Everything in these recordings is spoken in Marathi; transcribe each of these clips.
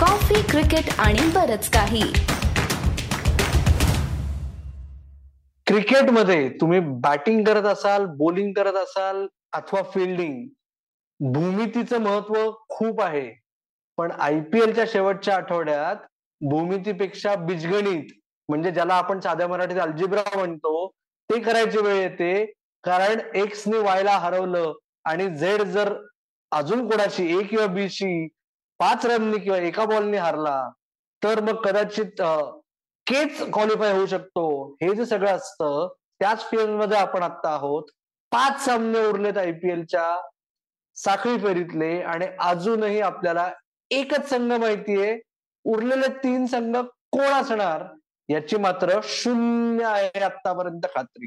कॉफी क्रिकेट आणि बरच काही. क्रिकेटमध्ये तुम्ही बॅटिंग करत असाल बॉलिंग करत असाल अथवा फिल्डिंग भूमितीचं महत्त्व खूप आहे. पण आय पी एलच्या शेवटच्या आठवड्यात भूमितीपेक्षा बीजगणित म्हणजे ज्याला आपण साध्या मराठीत अल्जिब्रा म्हणतो ते करायची वेळ येते. कारण एक्सने वायला हरवलं आणि झेड जर अजून कोणाशी ए किंवा बी शी पाच रननी किंवा एका बॉलनी हारला तर मग कदाचित केच क्वालिफाय होऊ शकतो. हे जे सगळं असतं त्याच फिल्डमध्ये आपण आता आहोत. पाच सामने उरलेत आयपीएलच्या साखळी फेरीतले आणि अजूनही आपल्याला एकच संघ माहितीये. उरलेले तीन संघ कोण असणार? याची मात्र शून्य आहे आतापर्यंत खात्री.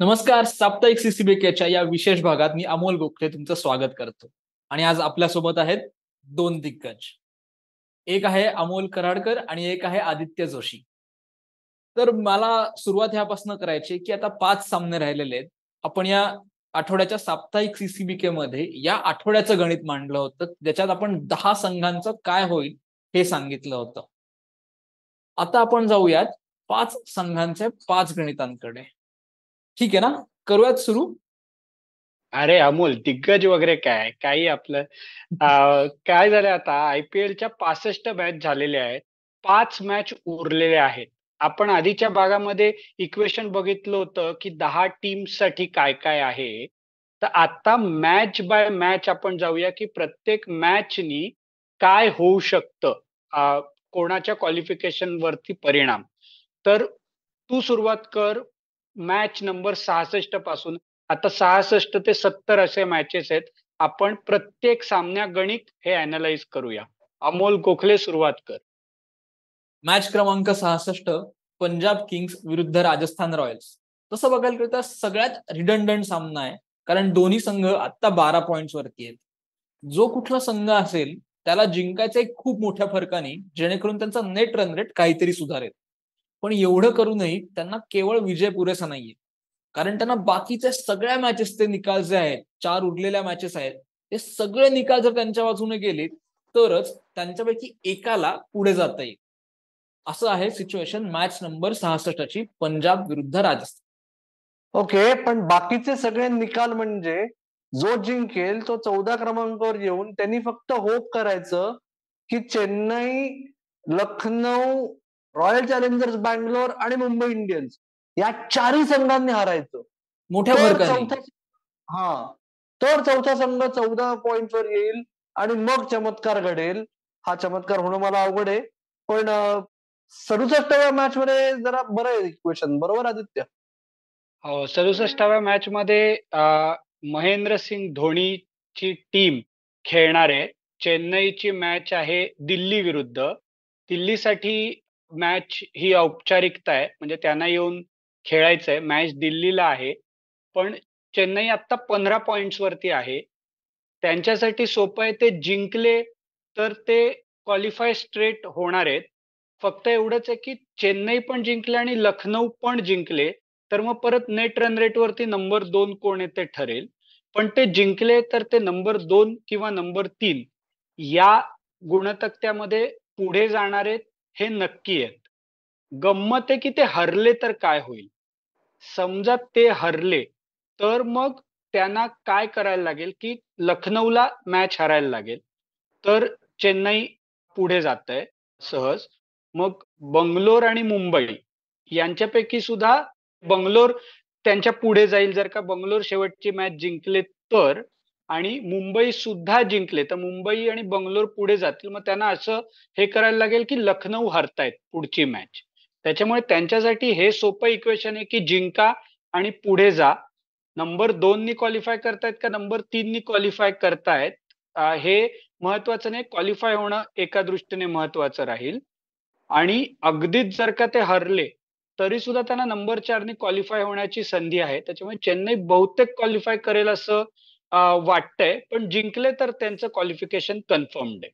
नमस्कार साप्ताहिक सीसीबीकेच्या या विशेष भागात मी अमोल गोखले तुमचं स्वागत करतो. आणि आज आपल्यासोबत आहेत दोन दिग्गज. एक आहे अमोल कराडकर आणि एक आहे आदित्य जोशी. तर मला सुरुवात ह्यापासून करायची की आता पाच सामने राहिलेले आहेत. आपण या आठवड्याच्या साप्ताहिक सीसीबीके मध्ये या आठवड्याचं गणित मांडलं होतं. ज्याच्यात आपण दहा संघांचं काय होईल हे सांगितलं होतं. आता आपण जाऊयात पाच संघांचे पाच गणितांकडे. ठीक आहे ना? करूयात सुरू? अरे अमोल दिग्गज वगैरे काय? काही आपलं. काय झालं आता? आय पी एलच्या पासष्ट मॅच झालेल्या आहेत. पाच मॅच उरलेल्या आहेत. आपण आधीच्या भागामध्ये इक्वेशन बघितलं होतं की दहा साठी काय काय आहे. तर आता मॅच बाय मॅच आपण जाऊया की प्रत्येक मॅचनी काय होऊ शकतं? कोणाच्या क्वालिफिकेशन वरती परिणाम? तर तू सुरुवात कर मॅच नंबर सहासष्टपासून. आता सहासष्ट ते सत्तर असे मॅचेस आहेत. आपण प्रत्येक सामन्या गणित हे अनालाइज करूया. अमोल गोखले सुरुवात कर. मॅच क्रमांक सहासष्ट पंजाब किंग्स विरुद्ध राजस्थान रॉयल्स. तसं बघायला गेलं तर सगळ्यात रिडंडंट सामना आहे. कारण दोन्ही संघ आता बारा पॉइंट वरती आहेत. जो कुठला संघ असेल त्याला जिंकायचं एक खूप मोठ्या फरकाने जेणेकरून त्यांचा नेट रन रेट काहीतरी सुधारेल. पण एवढं करूनही त्यांना केवळ विजय पुरेसा नाहीये. कारण त्यांना बाकीच्या सगळ्या मॅचेस ते निकाल जे आहेत चार उरलेल्या मॅचेस आहेत ते सगळे निकाल जर त्यांच्या बाजूने गेले तरच त्यांच्यापैकी एकाला पुढे जाता येईल. असं आहे सिच्युएशन मॅच नंबर सहासष्टची पंजाब विरुद्ध राजस्थान. ओके पण बाकीचे सगळे निकाल म्हणजे जो जिंकेल तो चौदा क्रमांकावर येऊन त्यांनी फक्त होप करायचं की चेन्नई लखनौ रॉयल चॅलेंजर्स बँगलोर आणि मुंबई इंडियन्स या चारही संघांनी हारायचं. मोठ्या फरकाने हा. तर चौथा संघ चौदा वर येईल आणि मग चमत्कार घडेल. हा चमत्कार होणं मला अवघड आहे. पण सदुसष्टाव्या मॅच मध्ये जरा बरं आहे इक्वेशन बरोबर आदित्य? हो सदुसष्टाव्या मॅच मध्ये महेंद्र सिंग धोनीची टीम खेळणार आहे. चेन्नईची मॅच आहे दिल्ली विरुद्ध. दिल्लीसाठी मॅच ही औपचारिकता आहे. म्हणजे त्यांना येऊन खेळायचंय. मॅच दिल्लीला आहे. पण चेन्नई आता पंधरा पॉइंट्स वरती आहे. त्यांच्यासाठी सोपं आहे ते जिंकले तर ते क्वालिफाय स्ट्रेट होणार आहेत. फक्त एवढंच आहे की चेन्नई पण जिंकले आणि लखनौ पण जिंकले. तर मग परत नेट रन रेट वरती नंबर दोन कोण आहे ते ठरेल. पण ते जिंकले तर ते नंबर दोन किंवा नंबर तीन या गुणतक्त्यामध्ये पुढे जाणारे हे नक्की आहेत. गंमत आहे की ते हरले तर काय होईल? समजा ते हरले तर मग त्यांना काय करायला लागेल की लखनौला मॅच हरायला लागेल. तर चेन्नई पुढे जात आहे सहज. मग बंगलोर आणि मुंबई यांच्यापैकी सुद्धा बंगलोर त्यांच्या पुढे जाईल. जर का बंगलोर शेवटची मॅच जिंकले तर आणि मुंबई सुद्धा जिंकले तर मुंबई आणि बंगलोर पुढे जातील. मग त्यांना असं हे करायला लागेल की लखनौ हरतायत पुढची मॅच त्याच्यामुळे त्यांच्यासाठी हे सोपं इक्वेशन आहे की जिंका आणि पुढे जा. नंबर दोननी क्वालिफाय करतायत का नंबर तीननी क्वालिफाय करतायत? हे महत्वाचं नाही क्वालिफाय होणं एका दृष्टीने महत्वाचं राहील. आणि अगदीच जर का ते हरले तरी सुद्धा त्यांना नंबर चारनी क्वालिफाय होण्याची संधी आहे. त्याच्यामुळे चेन्नई बहुतेक क्वालिफाय करेल असं वाटतंय. पण जिंकले तर त्यांचं क्वालिफिकेशन कन्फर्म्ड आहे.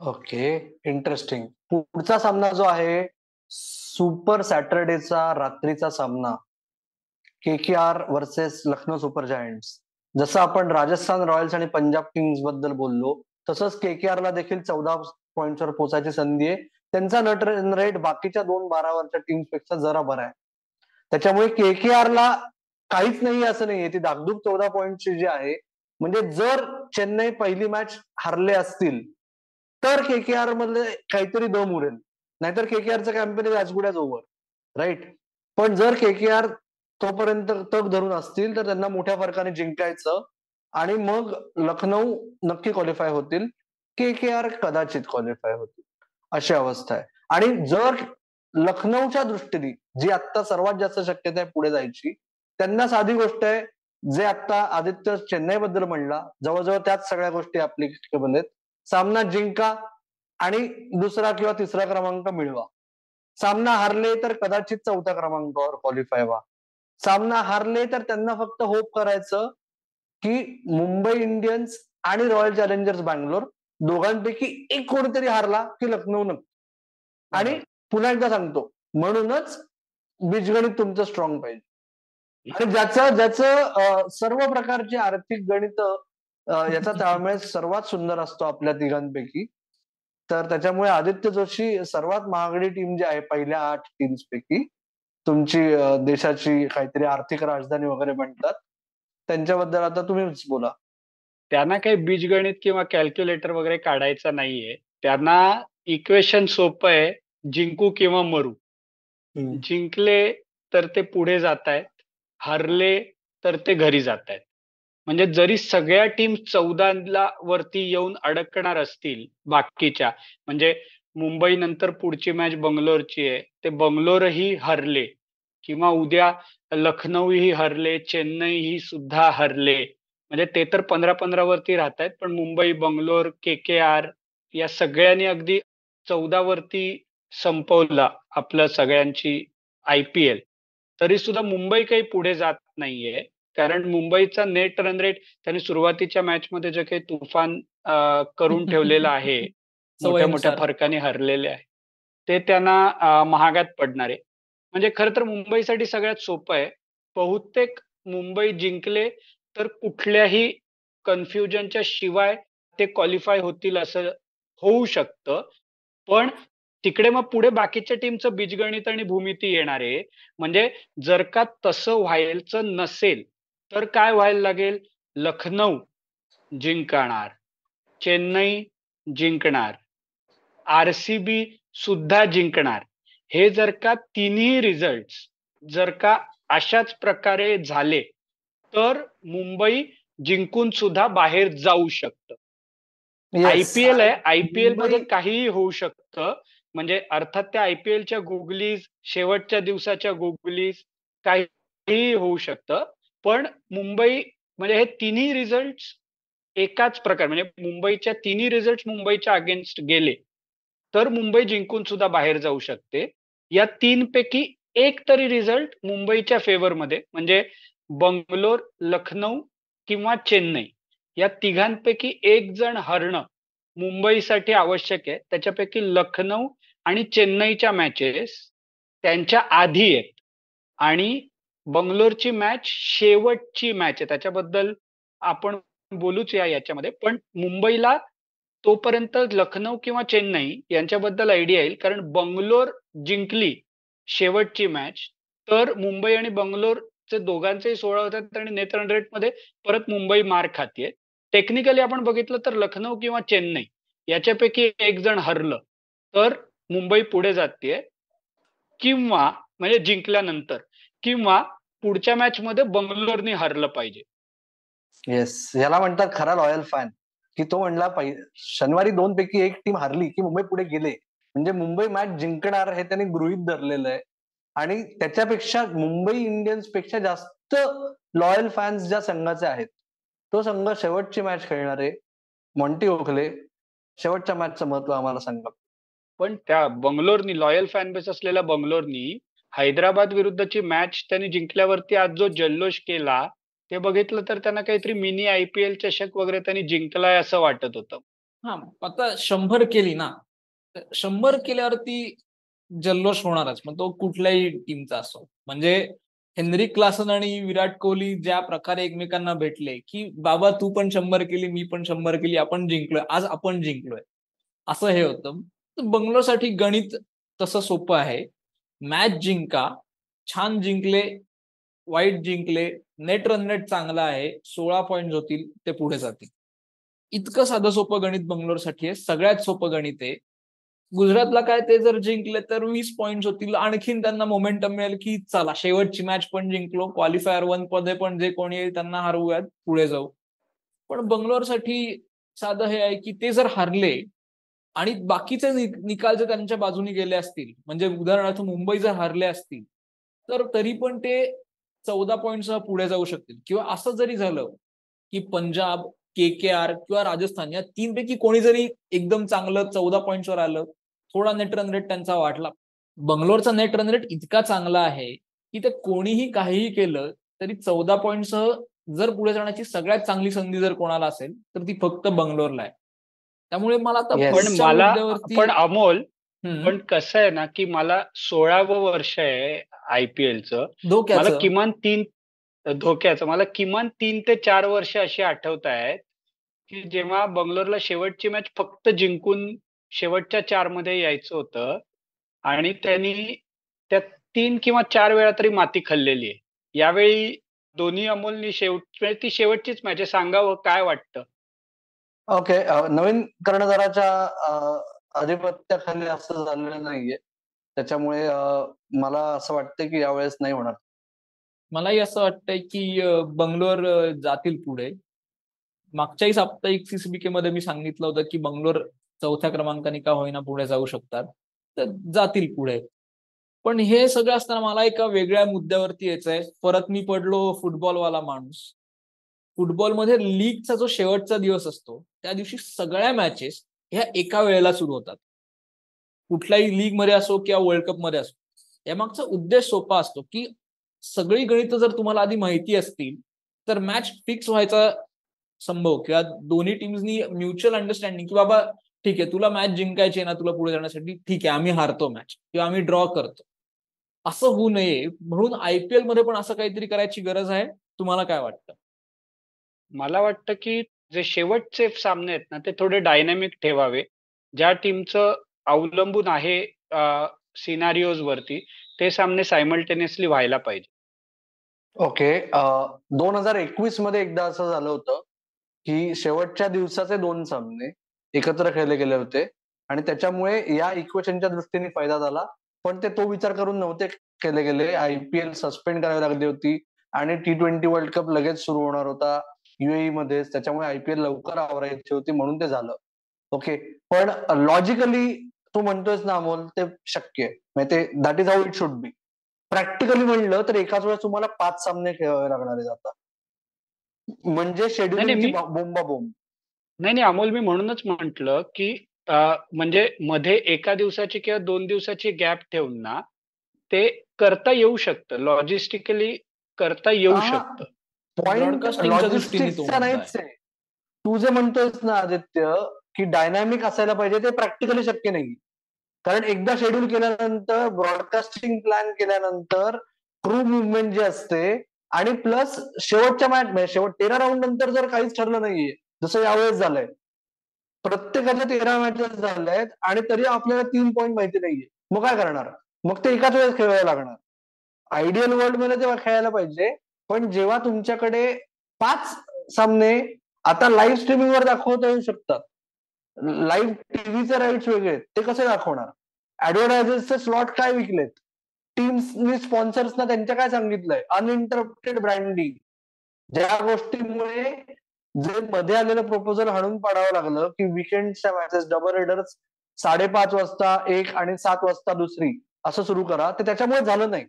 ओके इंटरेस्टिंग पुढचा सामना जो आहे सुपर सॅटरडेचा रात्रीचा सामना K K R versus Lucknow Super Giants जसं आपण राजस्थान रॉयल्स आणि पंजाब किंग्सबद्दल बोललो तसंच के के ला देखील चौदा पॉईंटवर पोहोचायची संधी आहे. त्यांचा नट रन रेट बाकीच्या दोन बारावरच्या टीम्सपेक्षा जरा बरा आहे. त्याच्यामुळे के के ला काहीच नाही असं नाहीये. ती धाकधूक चौदा पॉईंटची जी आहे म्हणजे जर चेन्नई पहिली मॅच हरले असतील तर के के आरमध्ये काहीतरी दम उरेल. नाहीतर K K आरचं campaign is good over right पण जर के के आर तोपर्यंत तग धरून असतील तर त्यांना मोठ्या फरकाने जिंकायचं आणि मग लखनौ नक्की क्वालिफाय होतील. के के आर कदाचित क्वालिफाय होतील. अशी अवस्था आहे. आणि जर लखनौच्या दृष्टीने जी आता सर्वात जास्त शक्यता आहे पुढे जायची त्यांना साधी गोष्ट आहे जे आता आदित्य चेन्नई बद्दल म्हणला जवळजवळ त्याच सगळ्या गोष्टी आपली आहेत. सामना जिंका आणि दुसरा किंवा तिसरा क्रमांक मिळवा. सामना हारले तर कदाचित चौथ्या क्रमांकावर क्वालिफाय व्हा. सामना हारले तर त्यांना फक्त होप करायचं की मुंबई इंडियन्स आणि रॉयल चॅलेंजर्स बँगलोर दोघांपैकी एक कोणीतरी हारला की लखनौ नक्की आणि पुन्हा एकदा सांगतो म्हणूनच बीजगणित तुमचं स्ट्रॉंग पाहिजे. आणि ज्याचं ज्याचं सर्व प्रकारची आर्थिक गणित याचा ताळमेळ सर्वात सुंदर असतो आपल्या तिघांपैकी तर त्याच्यामुळे आदित्य जोशी सर्वात महागडी टीम जी आहे पहिल्या आठ टीम्स पैकी तुमची देशाची काहीतरी आर्थिक राजधानी वगैरे म्हणतात त्यांच्याबद्दल आता तुम्हीच बोला. त्यांना काही बीजगणित किंवा कॅल्क्युलेटर वगैरे काढायचा नाहीये. त्यांना इक्वेशन सोपं आहे जिंकू किंवा मरू. जिंकले तर ते पुढे जात आहेत हरले तर ते घरी जात आहेत म्हणजे जरी सगळ्या टीम चौदाला वरती येऊन अडकणार असतील बाकीच्या म्हणजे मुंबई नंतर पुढची मॅच बंगलोरची आहे ते बंगलोरही हरले किंवा उद्या लखनौही हरले चेन्नई ही सुद्धा हरले. म्हणजे ते तर पंधरा पंधरा वरती राहत आहेत पण Mumbai Bangalore K K R या सगळ्यांनी अगदी चौदा वरती संपवला आपलं सगळ्यांची आय पी एल तरी सुद्धा मुंबई काही पुढे जात नाहीये. कारण मुंबईचा नेट रन रेट त्यांनी सुरुवातीच्या मॅच मध्ये जे काही तुफान करून ठेवलेलं आहे मोठ्या मोठ्या फरकाने हरलेले आहे ते त्यांना महागात पडणार आहे. म्हणजे खर तर मुंबईसाठी सगळ्यात सोपं आहे. बहुतेक मुंबई जिंकले तर कुठल्याही कन्फ्युजनच्या शिवाय ते क्वालिफाय होतील असं होऊ शकतं. पण तिकडे मग पुढे बाकीच्या टीमचं बीजगणित आणि भूमिती येणार आहे. म्हणजे जर का तसं व्हायचं नसेल तर काय व्हायला लागेल? लखनौ जिंकणार. चेन्नई जिंकणार. आरसीबी सुद्धा जिंकणार. हे जर का तिन्ही रिझल्ट जर का अशाच प्रकारे झाले तर मुंबई जिंकून सुद्धा बाहेर जाऊ शकतं. आयपीएल आहे. आयपीएलमध्ये काहीही होऊ शकतं. म्हणजे अर्थात त्या आयपीएलच्या गुगलीज शेवटच्या दिवसाच्या गुगलीज काहीही होऊ शकतं. पण मुंबई म्हणजे हे तिन्ही रिझल्ट एकाच प्रकार म्हणजे मुंबईच्या तिन्ही रिझल्ट मुंबईच्या अगेन्स्ट गेले तर मुंबई जिंकून सुद्धा बाहेर जाऊ शकते. या तीन पैकी एक तरी रिझल्ट मुंबईच्या फेवरमध्ये म्हणजे बंगलोर लखनौ किंवा चेन्नई. या तिघांपैकी एक जण हरणं मुंबईसाठी आवश्यक आहे. त्याच्यापैकी लखनौ आणि चेन्नईच्या मॅचेस त्यांच्या आधी आहेत. आणि बंगलोरची मॅच शेवटची मॅच आहे. त्याच्याबद्दल आपण बोलूच या याच्यामध्ये. पण मुंबईला तोपर्यंत लखनौ किंवा चेन्नई यांच्याबद्दल आयडिया येईल. कारण बंगलोर जिंकली शेवटची मॅच तर मुंबई आणि बंगलोरचे दोघांचेही सोळा होतात आणि नेत रनमध्ये परत मुंबई मार खातीये. टेक्निकली आपण बघितलं तर लखनौ किंवा चेन्नई याच्यापैकी एक जण हरलं. तर मुंबई पुढे जाते किंवा म्हणजे जिंकल्यानंतर. किंवा पुढच्या मॅच मध्ये बंगलोरने हरलं पाहिजे. येस याला म्हणतात खरा रॉयल फॅन की तो म्हणला शनिवारी दोन पैकी एक टीम हरली की मुंबई पुढे गेले. म्हणजे मुंबई मॅच जिंकणार हे त्यांनी गृहित धरलेलं आहे. आणि त्याच्यापेक्षा मुंबई इंडियन्सपेक्षा जास्त लॉयल फॅन्स ज्या संघाचे आहेत तो संघ शेवटची मॅच खेळणार आहे. मॉन्टी ओखले शेवटच्या मॅचचं महत्त्व आम्हाला सांगा. पण त्या बंगलोरनी लॉयल फॅन बेस असलेल्या बंगलोरनी हैदराबाद विरुद्धची मॅच त्यांनी जिंकल्यावरती आज जो जल्लोष केला ते बघितलं तर त्यांना काहीतरी मिनी आयपीएल चषक वगैरे त्यांनी जिंकलाय असं वाटत होतं. हा आता शंभर केली ना शंभर केल्यावरती जल्लोष होणारच मग तो कुठल्याही टीमचा असो. म्हणजे हेनरी क्लासन आणि विराट कोहली ज्या प्रकारे एकमेकांना भेटले की बाबा तू पण शंभर केली मी पण शंभर केली आपण जिंकलोय आज आपण जिंकलोय. असं हे होतं. बंगलोरसाठी गणित तसं सोपं आहे. मॅच जिंका छान जिंकले वाईट जिंकले नेट रन नेट चांगला आहे सोळा पॉईंट होतील ते पुढे जातील. इतकं साधं सोपं गणित बंगलोरसाठी आहे सगळ्यात सोपं गणित आहे. गुजरातला काय ते जर जिंकले तर वीस पॉईंट होतील आणखीन त्यांना मोमेंटम मिळेल की चला शेवटची मॅच पण जिंकलो क्वालिफायर वनमध्ये पण जे कोणी येईल त्यांना हरवूयात पुढे जाऊ. पण बंगलोरसाठी साधं हे आहे की ते जर हरले आणि बाकीचे निकाल जर त्यांच्या बाजूने गेले असतील म्हणजे उदाहरणार्थ मुंबई जर हारले असतील तर तरी पण ते चौदा पॉईंटसह पुढे जाऊ शकतील. किंवा असं जरी झालं की पंजाब के के आर किंवा राजस्थान या तीन पैकी कोणी जरी एकदम चांगलं चौदा पॉईंटवर आलं थोडा नेट रन रेट त्यांचा वाढला. बंगलोरचा नेट रन रेट इतका चांगला आहे की ते कोणीही काहीही केलं तरी चौदा पॉईंटसह जर पुढे जाण्याची सगळ्यात चांगली संधी जर कोणाला असेल तर ती फक्त बंगलोरला आहे. त्यामुळे मला आता पण मला पण अमोल पण कसं आहे ना की मला सोळावं वर्ष आहे आयपीएलचं मला किमान तीन धोक्याचं. मला किमान तीन ते चार वर्ष अशी आठवत आहेत की जेव्हा बंगलोरला शेवटची मॅच फक्त जिंकून शेवटच्या चारमध्ये यायचं होतं आणि त्यांनी त्या तीन किंवा चार वेळा तरी माती खाल्लेली आहे. यावेळी दोन्ही अमोलनी शेवट म्हणजे ती शेवटचीच मॅच आहे. सांगावं काय वाटतं? ओके नवीन कर्णधाराच्या आधिपत्याखाली असं झालेलं नाहीये. त्याच्यामुळे मला असं वाटतंय की यावेळेस नाही होणार. मलाही असं वाटतंय की बंगलोर जातील पुढे. मागच्याही साप्ताहिक सीसीबीके मध्ये मी सांगितलं होतं की बंगलोर चौथ्या क्रमांकाने का होईना पुढे जाऊ शकतात. तर जातील पुढे. पण हे सगळं असताना मला एका वेगळ्या मुद्द्यावरती यायचंय. परत मी पडलो फुटबॉलवाला माणूस. फुटबॉलमध्ये लीगचा जो शेवटचा दिवस असतो त्या दिवशी सगळ्या मॅचेस ह्या एका वेळेला सुरू होतात. कुठल्याही लीगमध्ये असो किंवा वर्ल्ड कपमध्ये असो. यामागचा उद्देश सोपा असतो की सगळी गणित जर तुम्हाला आधी माहिती असतील तर मॅच फिक्स व्हायचा संभव किंवा दोन्ही टीम्सनी म्युच्युअल अंडरस्टँडिंग की बाबा ठीक आहे तुला मॅच जिंकायची आहे ना तुला पुढे जाण्यासाठी ठीक आहे आम्ही हारतो मॅच किंवा आम्ही ड्रॉ करतो. असं होऊ नये. म्हणून आयपीएलमध्ये पण असं काहीतरी करायची गरज आहे. तुम्हाला काय वाटतं? मला वाटतं की जे शेवटचे सामने आहेत ना ते थोडे डायनॅमिक ठेवावे. ज्या टीमचं अवलंबून आहे सिनारिओज वरती ते सामने सायमल्टेनियसली व्हायला पाहिजे. ओके. दोन हजार एकवीसमध्ये एकदा असं झालं होतं की शेवटच्या दिवसाचे दोन सामने एकत्र खेळले गेले होते आणि त्याच्यामुळे या इक्वेशनच्या दृष्टीने फायदा झाला. पण ते तो विचार करून नव्हते केले गेले. आयपीएल सस्पेंड करावी लागली होती आणि टी ट्वेंटी वर्ल्ड कप लगेच सुरू होणार होता. युएई मध्ये त्याच्यामुळे आयपीएल लवकर आवरायची होती म्हणून ते झालं. ओके पण लॉजिकली तू म्हणतोयस ना अमोल ते शक्य आहे. म्हणजे ते that is how it should be practically म्हणलं तर एकाच वेळेस तुम्हाला पाच सामने खेळावे लागणारे जातात म्हणजे शेड्यूल बोंबा बोंब नाही नाही अमोल मी म्हणूनच म्हंटल की म्हणजे मध्ये एका दिवसाची किंवा दोन दिवसाची गॅप ठेवून ना ते करता येऊ शकतं. लॉजिस्टिकली करता येऊ शकतं. पॉइंट लॉजिस्टिक्सचा नाहीच आहे. तू जे म्हणतोयस ना आदित्य की डायनामिक असायला पाहिजे ते प्रॅक्टिकली शक्य नाही. कारण एकदा शेड्यूल केल्यानंतर ब्रॉडकास्टिंग प्लॅन केल्यानंतर क्रू मुवमेंट जे असते आणि प्लस शेवटच्या मॅच म्हणजे शेवट तेरा राऊंड नंतर जर काहीच ठरलं नाहीये जसं यावेळेस झालंय. प्रत्येकाच्या तेरा मॅचेस झाल्या आणि तरी आपल्याला तीन पॉईंट माहिती नाहीये. मग काय करणार? मग ते एकाच वेळेस खेळायला लागणार. आयडियल वर्ल्डमध्ये तेव्हा खेळायला पाहिजे पण जेव्हा तुमच्याकडे पाच सामने आता लाईव्ह स्ट्रीमिंगवर दाखवता येऊ शकतात. लाईव्ह टीव्हीचे राईट्स वेगळे ते कसे दाखवणार? ऍडव्हर्टायझर्सचे स्लॉट काय विकलेत? टीम्सनी स्पॉन्सर्सना त्यांच्या काय सांगितलंय? अनइंटरप्टेड ब्रँडिंग ज्या गोष्टीमुळे जे मध्ये आलेलं प्रपोजल हाणून पाडावं लागलं की विकेंडच्या मॅचेस डबल रेडर्स साडेपाच वाजता एक आणि सात वाजता दुसरी असं सुरू करा ते त्याच्यामुळे झालं नाही.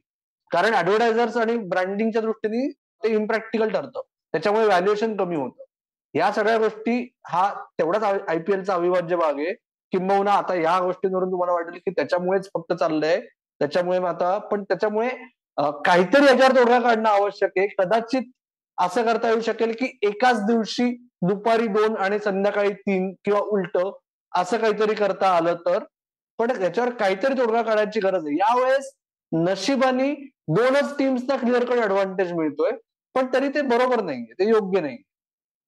कारण ऍडव्हर्टायझर्स आणि ब्रँडिंगच्या दृष्टीने ते इम्प्रॅक्टिकल ठरतं. त्याच्यामुळे व्हॅल्युएशन कमी होतं. या सगळ्या गोष्टी हा तेवढाच आयपीएलचा अविभाज्य भाग आहे. किंबहुना आता या गोष्टींवरून तुम्हाला वाटेल की त्याच्यामुळेच फक्त चाललंय. त्याच्यामुळे आता पण त्याच्यामुळे काहीतरी याच्यावर तोडगा काढणं आवश्यक आहे. कदाचित असं करता येऊ शकेल की एकाच दिवशी दुपारी दोन आणि संध्याकाळी तीन किंवा उलट असं काहीतरी करता आलं तर. पण याच्यावर काहीतरी तोडगा काढायची गरज आहे. यावेळेस नशिबाने दोनच टीम्सना क्लिअर कट ऍडव्हान्टेज मिळतोय पण तरी ते बरोबर नाहीये ते योग्य नाही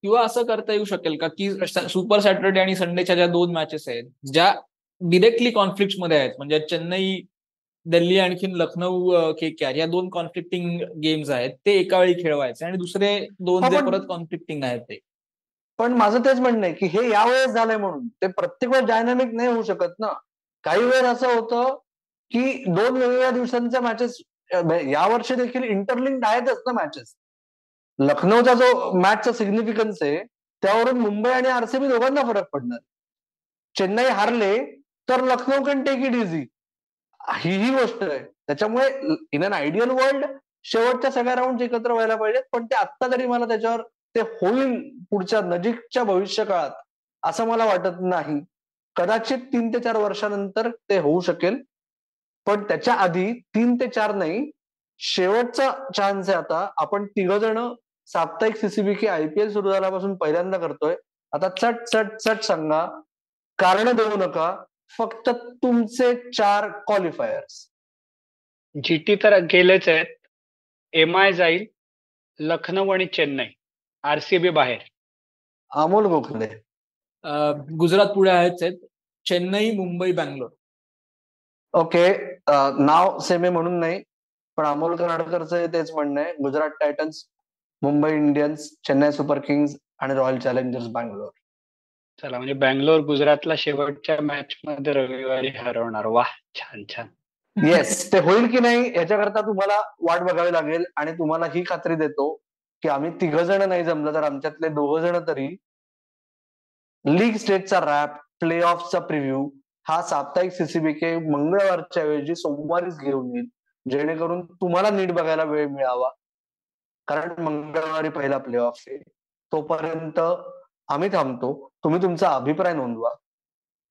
किंवा असं करता येऊ शकेल का की सुपर सॅटर्डे आणि संडेच्या ज्या दोन मॅचेस आहेत ज्या डिरेक्टली कॉन्फ्लिक्टमध्ये आहेत म्हणजे चेन्नई दिल्ली आणखीन लखनौ के के आर या दोन कॉन्फ्लिक्टिंग गेम्स आहेत ते एका वेळी खेळवायचे आणि दुसरे दोन जे परत कॉन्फ्लिक्टिंग आहेत ते. पण माझं तेच म्हणणं आहे की हे यावेळेस झालंय म्हणून ते प्रत्येक वेळेस डायनामिक नाही होऊ शकत ना. काही वेळेस असं होतं की दोन वेगवेगळ्या दिवसांच्या मॅचेस या वर्षी देखील इंटरलिंक आहेतच ना मॅचेस लखनौचा जो मॅचचा सिग्निफिकन्स आहे त्यावरून मुंबई आणि आरसीबी दोघांना फरक पडणार. चेन्नई हारले तर Lucknow can take it easy ही ही गोष्ट आहे. त्याच्यामुळे इन अन आयडियल वर्ल्ड शेवटच्या सगळ्या राऊंड एकत्र व्हायला पाहिजेत पण ते आत्ता तरी मला त्याच्यावर ते होईल पुढच्या नजीकच्या भविष्य काळात असं मला वाटत नाही. कदाचित तीन ते चार वर्षानंतर ते होऊ शकेल. पण त्याच्या आधी तीन ते चार नाही शेवटचा चान्स आहे आता. आपण तिघ जण साप्ताहिक सीसीबी के आयपीएल सुरू झाल्यापासून पहिल्यांदा करतोय. आता चट चट चट सांगा. कारण देऊ नका. फक्त तुमचे चार क्वालिफायर्स जीटी तर गेलेच आहेत. एम आय जाईल. लखनौ आणि चेन्नई. आरसीबी बाहेर. अमोल गोखले. गुजरात पुढे आहेच आहेत. चेन्नई मुंबई बँगलोर. ओके नाव सेमे म्हणून नाही पण अमोल कर्नाटकरचं तेच म्हणणं आहे. Gujarat Titans Mumbai Indians Chennai Super Kings आणि रॉयल चॅलेंजर्स बँगलोर. चला म्हणजे बँगलोर गुजरातला शेवटच्या मॅच मध्ये रविवारी हरवणार. वा छान छान. येस ते होईल की नाही याच्याकरता तुम्हाला वाट बघावी लागेल आणि तुम्हाला ही खात्री देतो की आम्ही तिघ जण नाही जमलं तर आमच्यातले दोघ जण तरी लीग स्टेटचा रॅप प्ले ऑफचा प्रिव्ह्यू हा साप्ताहिक सीसीबी के मंगळवारच्या ऐवजी सोमवारीच घेऊन येईल. जेणेकरून तुम्हाला नीट बघायला वेळ मिळावा. कारण मंगळवारी पहिला प्ले ऑफ आहे. तोपर्यंत आम्ही थांबतो. तुम्ही तुमचा अभिप्राय नोंदवा.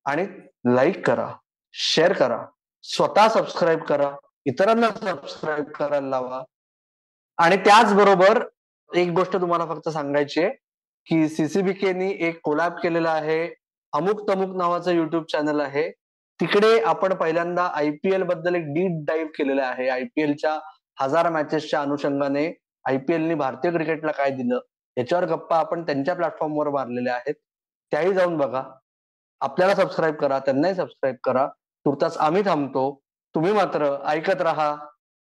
आणि लाईक करा शेअर करा. स्वतः सबस्क्राईब करा. इतरांना सबस्क्राईब करायला लावा. आणि त्याचबरोबर एक गोष्ट तुम्हाला फक्त सांगायची आहे की सीसीबीकेनी एक कोलॅब केलेला आहे. अमुक तमुक नावाचं युट्यूब चॅनल आहे. तिकडे आपण पहिल्यांदा आयपीएलबद्दल एक डीप डाईव्ह केलेलं आहे. आयपीएलच्या हजार मॅचेसच्या अनुषंगाने आयपीएलनी भारतीय क्रिकेटला काय दिलं याच्यावर गप्पा आपण त्यांच्या प्लॅटफॉर्मवर मारलेल्या आहेत. त्याही जाऊन बघा. आपल्याला सबस्क्राईब करा त्यांनाही सबस्क्राईब करा. तुर्तास आम्ही थांबतो. तुम्ही मात्र ऐकत राहा.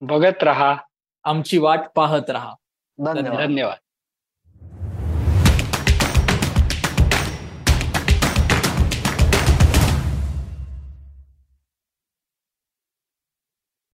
बघत राहा. आमची वाट पाहत राहा. धन्यवाद. धन्यवाद.